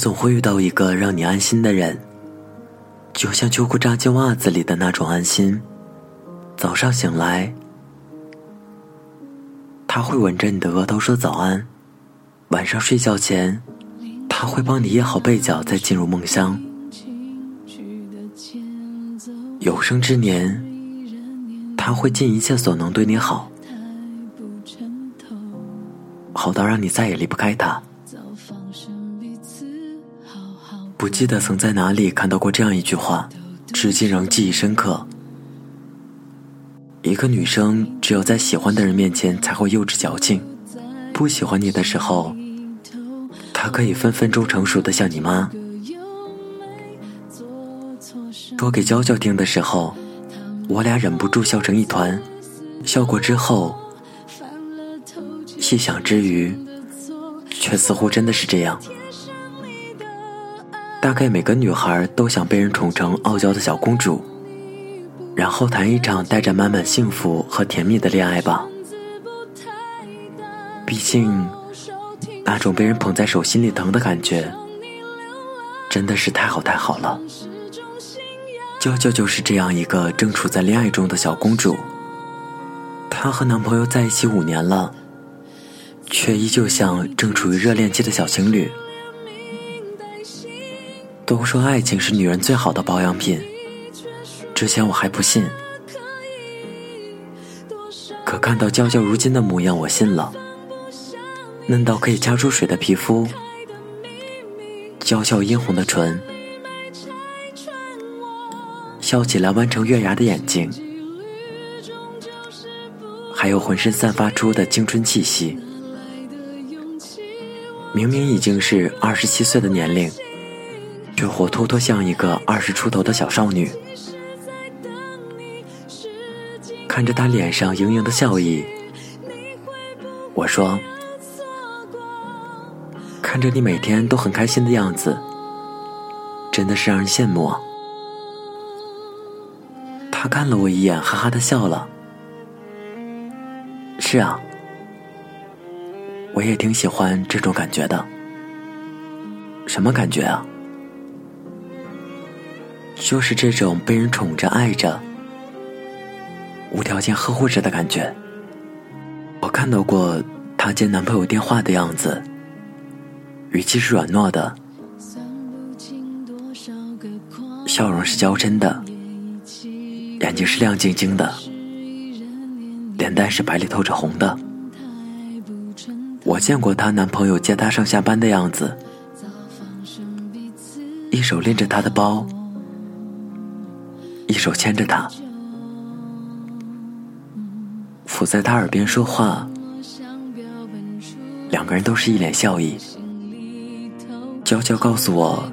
总会遇到一个让你安心的人，就像秋裤扎进袜子里的那种安心。早上醒来，他会吻着你的额头说早安；晚上睡觉前，他会帮你掖好被角再进入梦乡。有生之年，他会尽一切所能对你好，好到让你再也离不开他。不记得曾在哪里看到过这样一句话，至今仍记忆深刻。一个女生只有在喜欢的人面前才会幼稚矫情，不喜欢你的时候，她可以分分钟成熟的像你妈。说给娇娇听的时候，我俩忍不住笑成一团。笑过之后，细想之余，却似乎真的是这样。大概每个女孩都想被人宠成傲娇的小公主，然后谈一场带着满满幸福和甜蜜的恋爱吧。毕竟，那种被人捧在手心里疼的感觉，真的是太好太好了。娇娇就是这样一个正处在恋爱中的小公主，她和男朋友在一起五年了，却依旧像正处于热恋期的小情侣。都说爱情是女人最好的保养品，之前我还不信，可看到娇娇如今的模样，我信了。嫩到可以掐出水的皮肤，娇娇殷红的唇，笑起来弯成月牙的眼睛，还有浑身散发出的青春气息。明明已经是二十七岁的年龄。却活脱脱像一个二十出头的小少女。看着她脸上盈盈的笑意，我说：“看着你每天都很开心的样子，真的是让人羡慕。”啊。”他看了我一眼，哈哈的笑了。是啊，我也挺喜欢这种感觉的。什么感觉啊？就是这种被人宠着、爱着、无条件呵护着的感觉。我看到过她接男朋友电话的样子，语气是软糯的，笑容是娇嗔的，眼睛是亮晶晶的，脸蛋是白里透着红的。我见过她男朋友接她上下班的样子，一手拎着她的包。手牵着他，伏在他耳边说话，两个人都是一脸笑意。娇娇告诉我，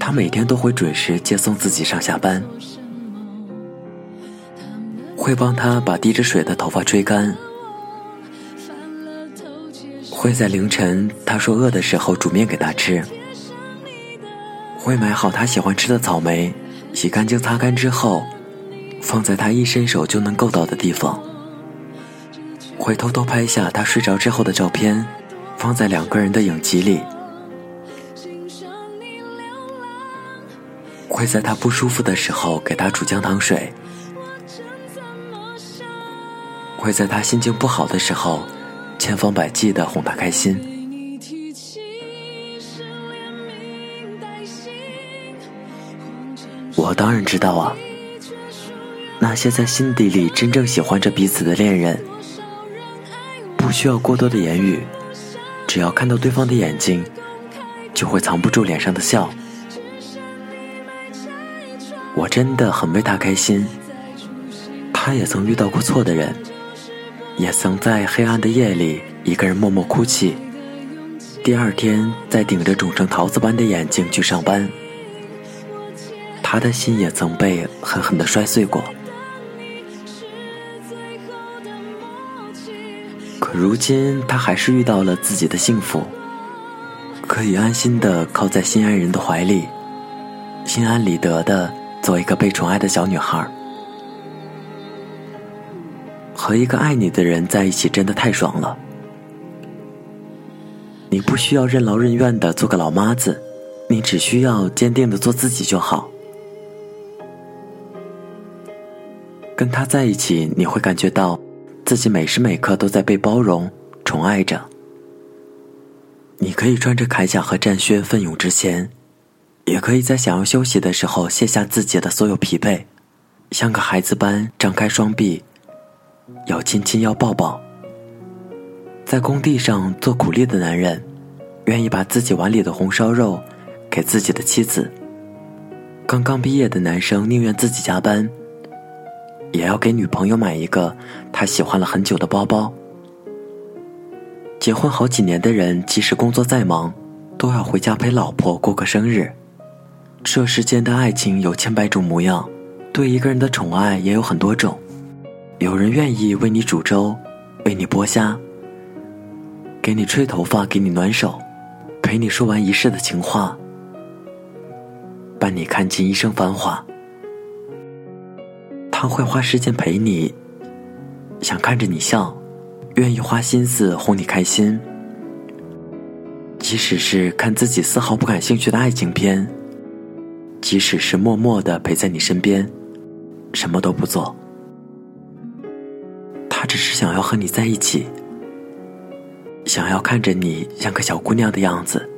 她每天都会准时接送自己上下班，会帮他把滴着水的头发吹干，会在凌晨他说饿的时候煮面给他吃，会买好他喜欢吃的草莓。洗干净、擦干之后，放在他一伸手就能够到的地方。会偷偷拍下他睡着之后的照片，放在两个人的影集里。会在他不舒服的时候给他煮姜糖水。会在他心情不好的时候，千方百计的哄他开心。我当然知道啊，那些在心底里真正喜欢着彼此的恋人，不需要过多的言语，只要看到对方的眼睛，就会藏不住脸上的笑。我真的很为他开心，他也曾遇到过错的人，也曾在黑暗的夜里一个人默默哭泣，第二天再顶着肿成桃子般的眼睛去上班。他的心也曾被狠狠的摔碎过，可如今他还是遇到了自己的幸福，可以安心的靠在心爱人的怀里，心安理得的做一个被宠爱的小女孩。和一个爱你的人在一起真的太爽了。你不需要任劳任怨的做个老妈子，你只需要坚定的做自己就好。跟他在一起，你会感觉到自己每时每刻都在被包容、宠爱着。你可以穿着铠甲和战靴奋勇直前，也可以在想要休息的时候卸下自己的所有疲惫，像个孩子般张开双臂，要亲亲要抱抱。在工地上做苦力的男人，愿意把自己碗里的红烧肉给自己的妻子。刚刚毕业的男生宁愿自己加班，也要给女朋友买一个她喜欢了很久的包包。结婚好几年的人，即使工作再忙，都要回家陪老婆过个生日。这世间的爱情有千百种模样，对一个人的宠爱也有很多种。有人愿意为你煮粥，为你剥虾。给你吹头发，给你暖手，陪你说完一世的情话，伴你看尽一生繁华。他会花时间陪你，想看着你笑，愿意花心思哄你开心。即使是看自己丝毫不感兴趣的爱情片，即使是默默的陪在你身边，什么都不做，他只是想要和你在一起。想要看着你像个小姑娘的样子，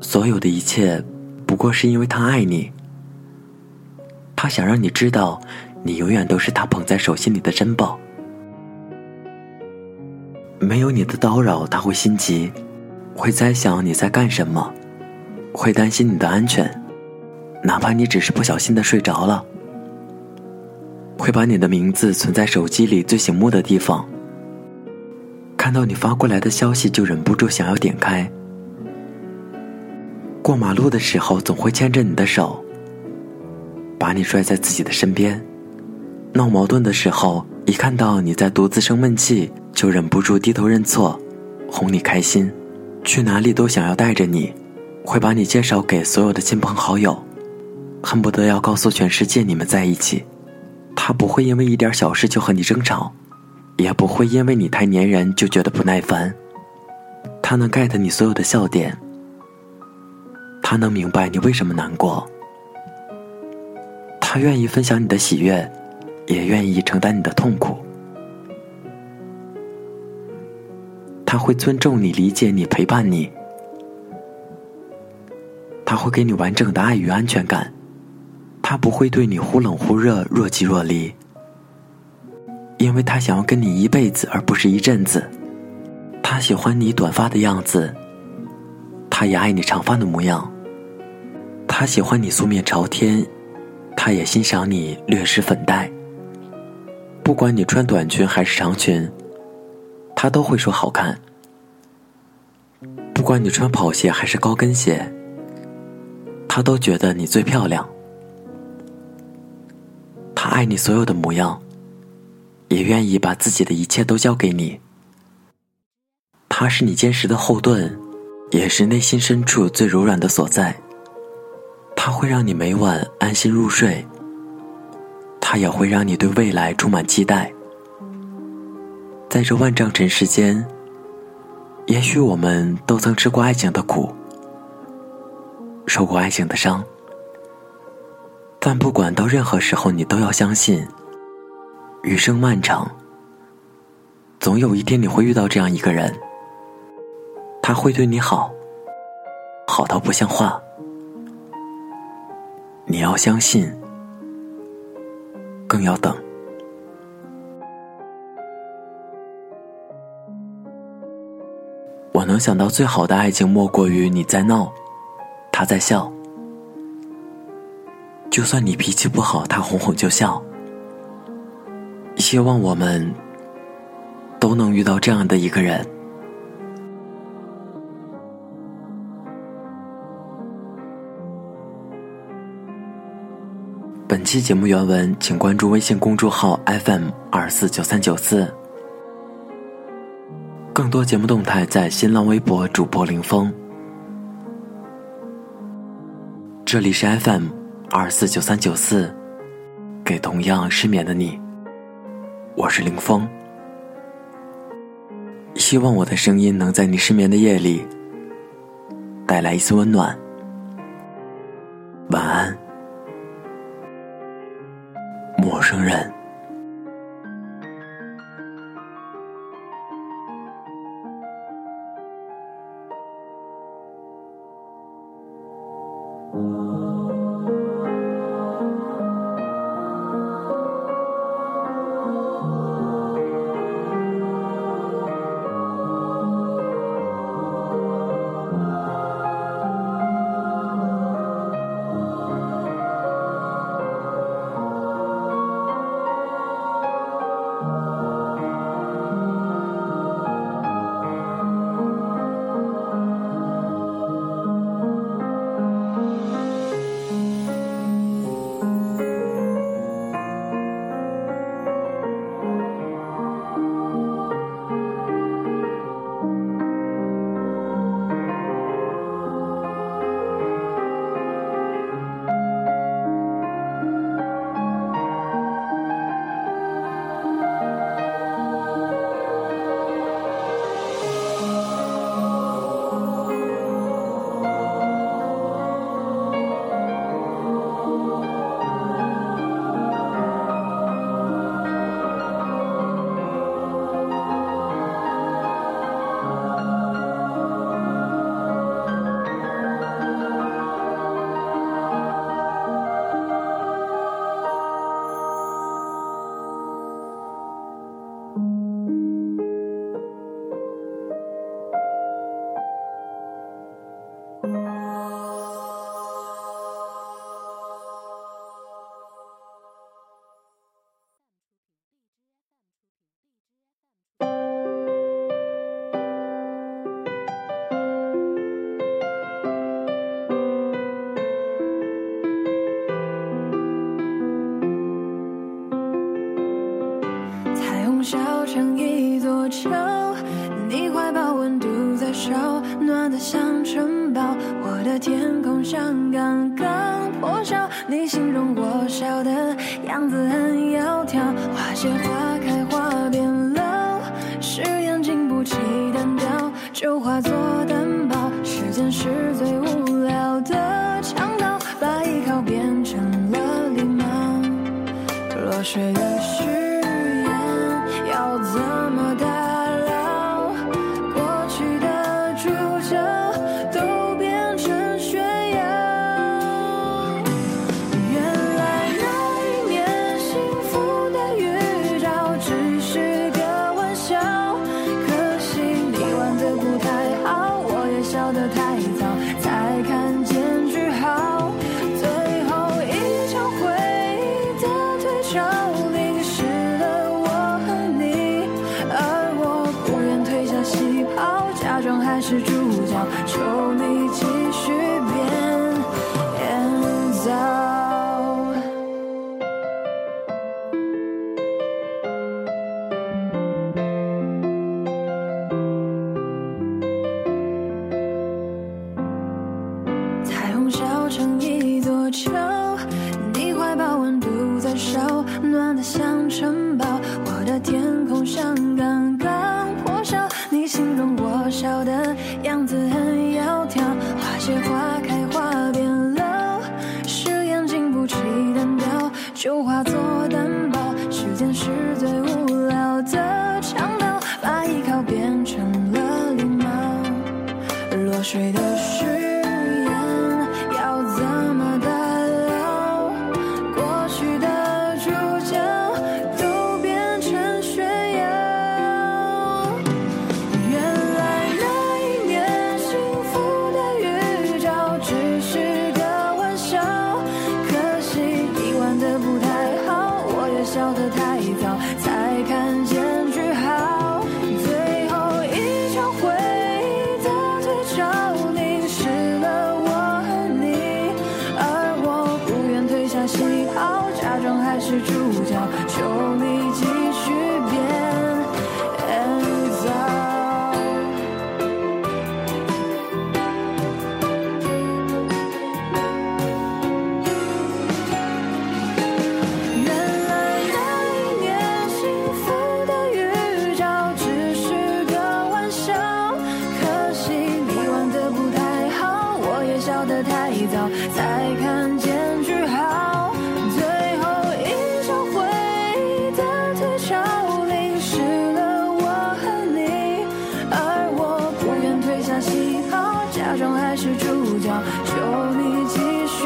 所有的一切，不过是因为他爱你。他想让你知道，你永远都是他捧在手心里的珍宝。没有你的叨扰，他会心急，会猜想你在干什么，会担心你的安全，哪怕你只是不小心的睡着了，会把你的名字存在手机里最醒目的地方。看到你发过来的消息，就忍不住想要点开。过马路的时候，总会牵着你的手，把你拽在自己的身边。闹矛盾的时候，一看到你在独自生闷气，就忍不住低头认错，哄你开心。去哪里都想要带着你，会把你介绍给所有的亲朋好友，恨不得要告诉全世界你们在一起。他不会因为一点小事就和你争吵。也不会因为你太粘人就觉得不耐烦。他能 get 你所有的笑点，他能明白你为什么难过，他愿意分享你的喜悦，也愿意承担你的痛苦。他会尊重你、理解你、陪伴你，他会给你完整的爱与安全感，他不会对你忽冷忽热、若即若离。因为他想要跟你一辈子，而不是一阵子。他喜欢你短发的样子，他也爱你长发的模样。他喜欢你素面朝天，他也欣赏你略施粉黛。不管你穿短裙还是长裙，他都会说好看。不管你穿跑鞋还是高跟鞋，他都觉得你最漂亮。他爱你所有的模样。也愿意把自己的一切都交给你。他是你坚实的后盾，也是内心深处最柔软的所在。他会让你每晚安心入睡，他也会让你对未来充满期待。在这万丈尘世间，也许我们都曾吃过爱情的苦，受过爱情的伤，但不管到任何时候，你都要相信。余生漫长，总有一天你会遇到这样一个人，他会对你好，好到不像话。你要相信，更要等。我能想到最好的爱情，莫过于你在闹，他在笑。就算你脾气不好，他哄哄就笑。希望我们都能遇到这样的一个人。期节目原文请关注微信公众号 fm 二四九三九四。更多节目动态在新浪微博主播林峰。这里是 fm 二四九三九四给同样失眠的你。我是林峰。希望我的声音能在你失眠的夜里带来一丝温暖。晚安。Oh, you. 城堡，我的天空像刚刚破晓，你形容我笑的样子很窈窕，花谢花开花变老，誓言经不起单调，就化作担保，时间是最无聊的强盗，把依靠变成了礼貌。若雪月。些话。你好假装还是主角求你继续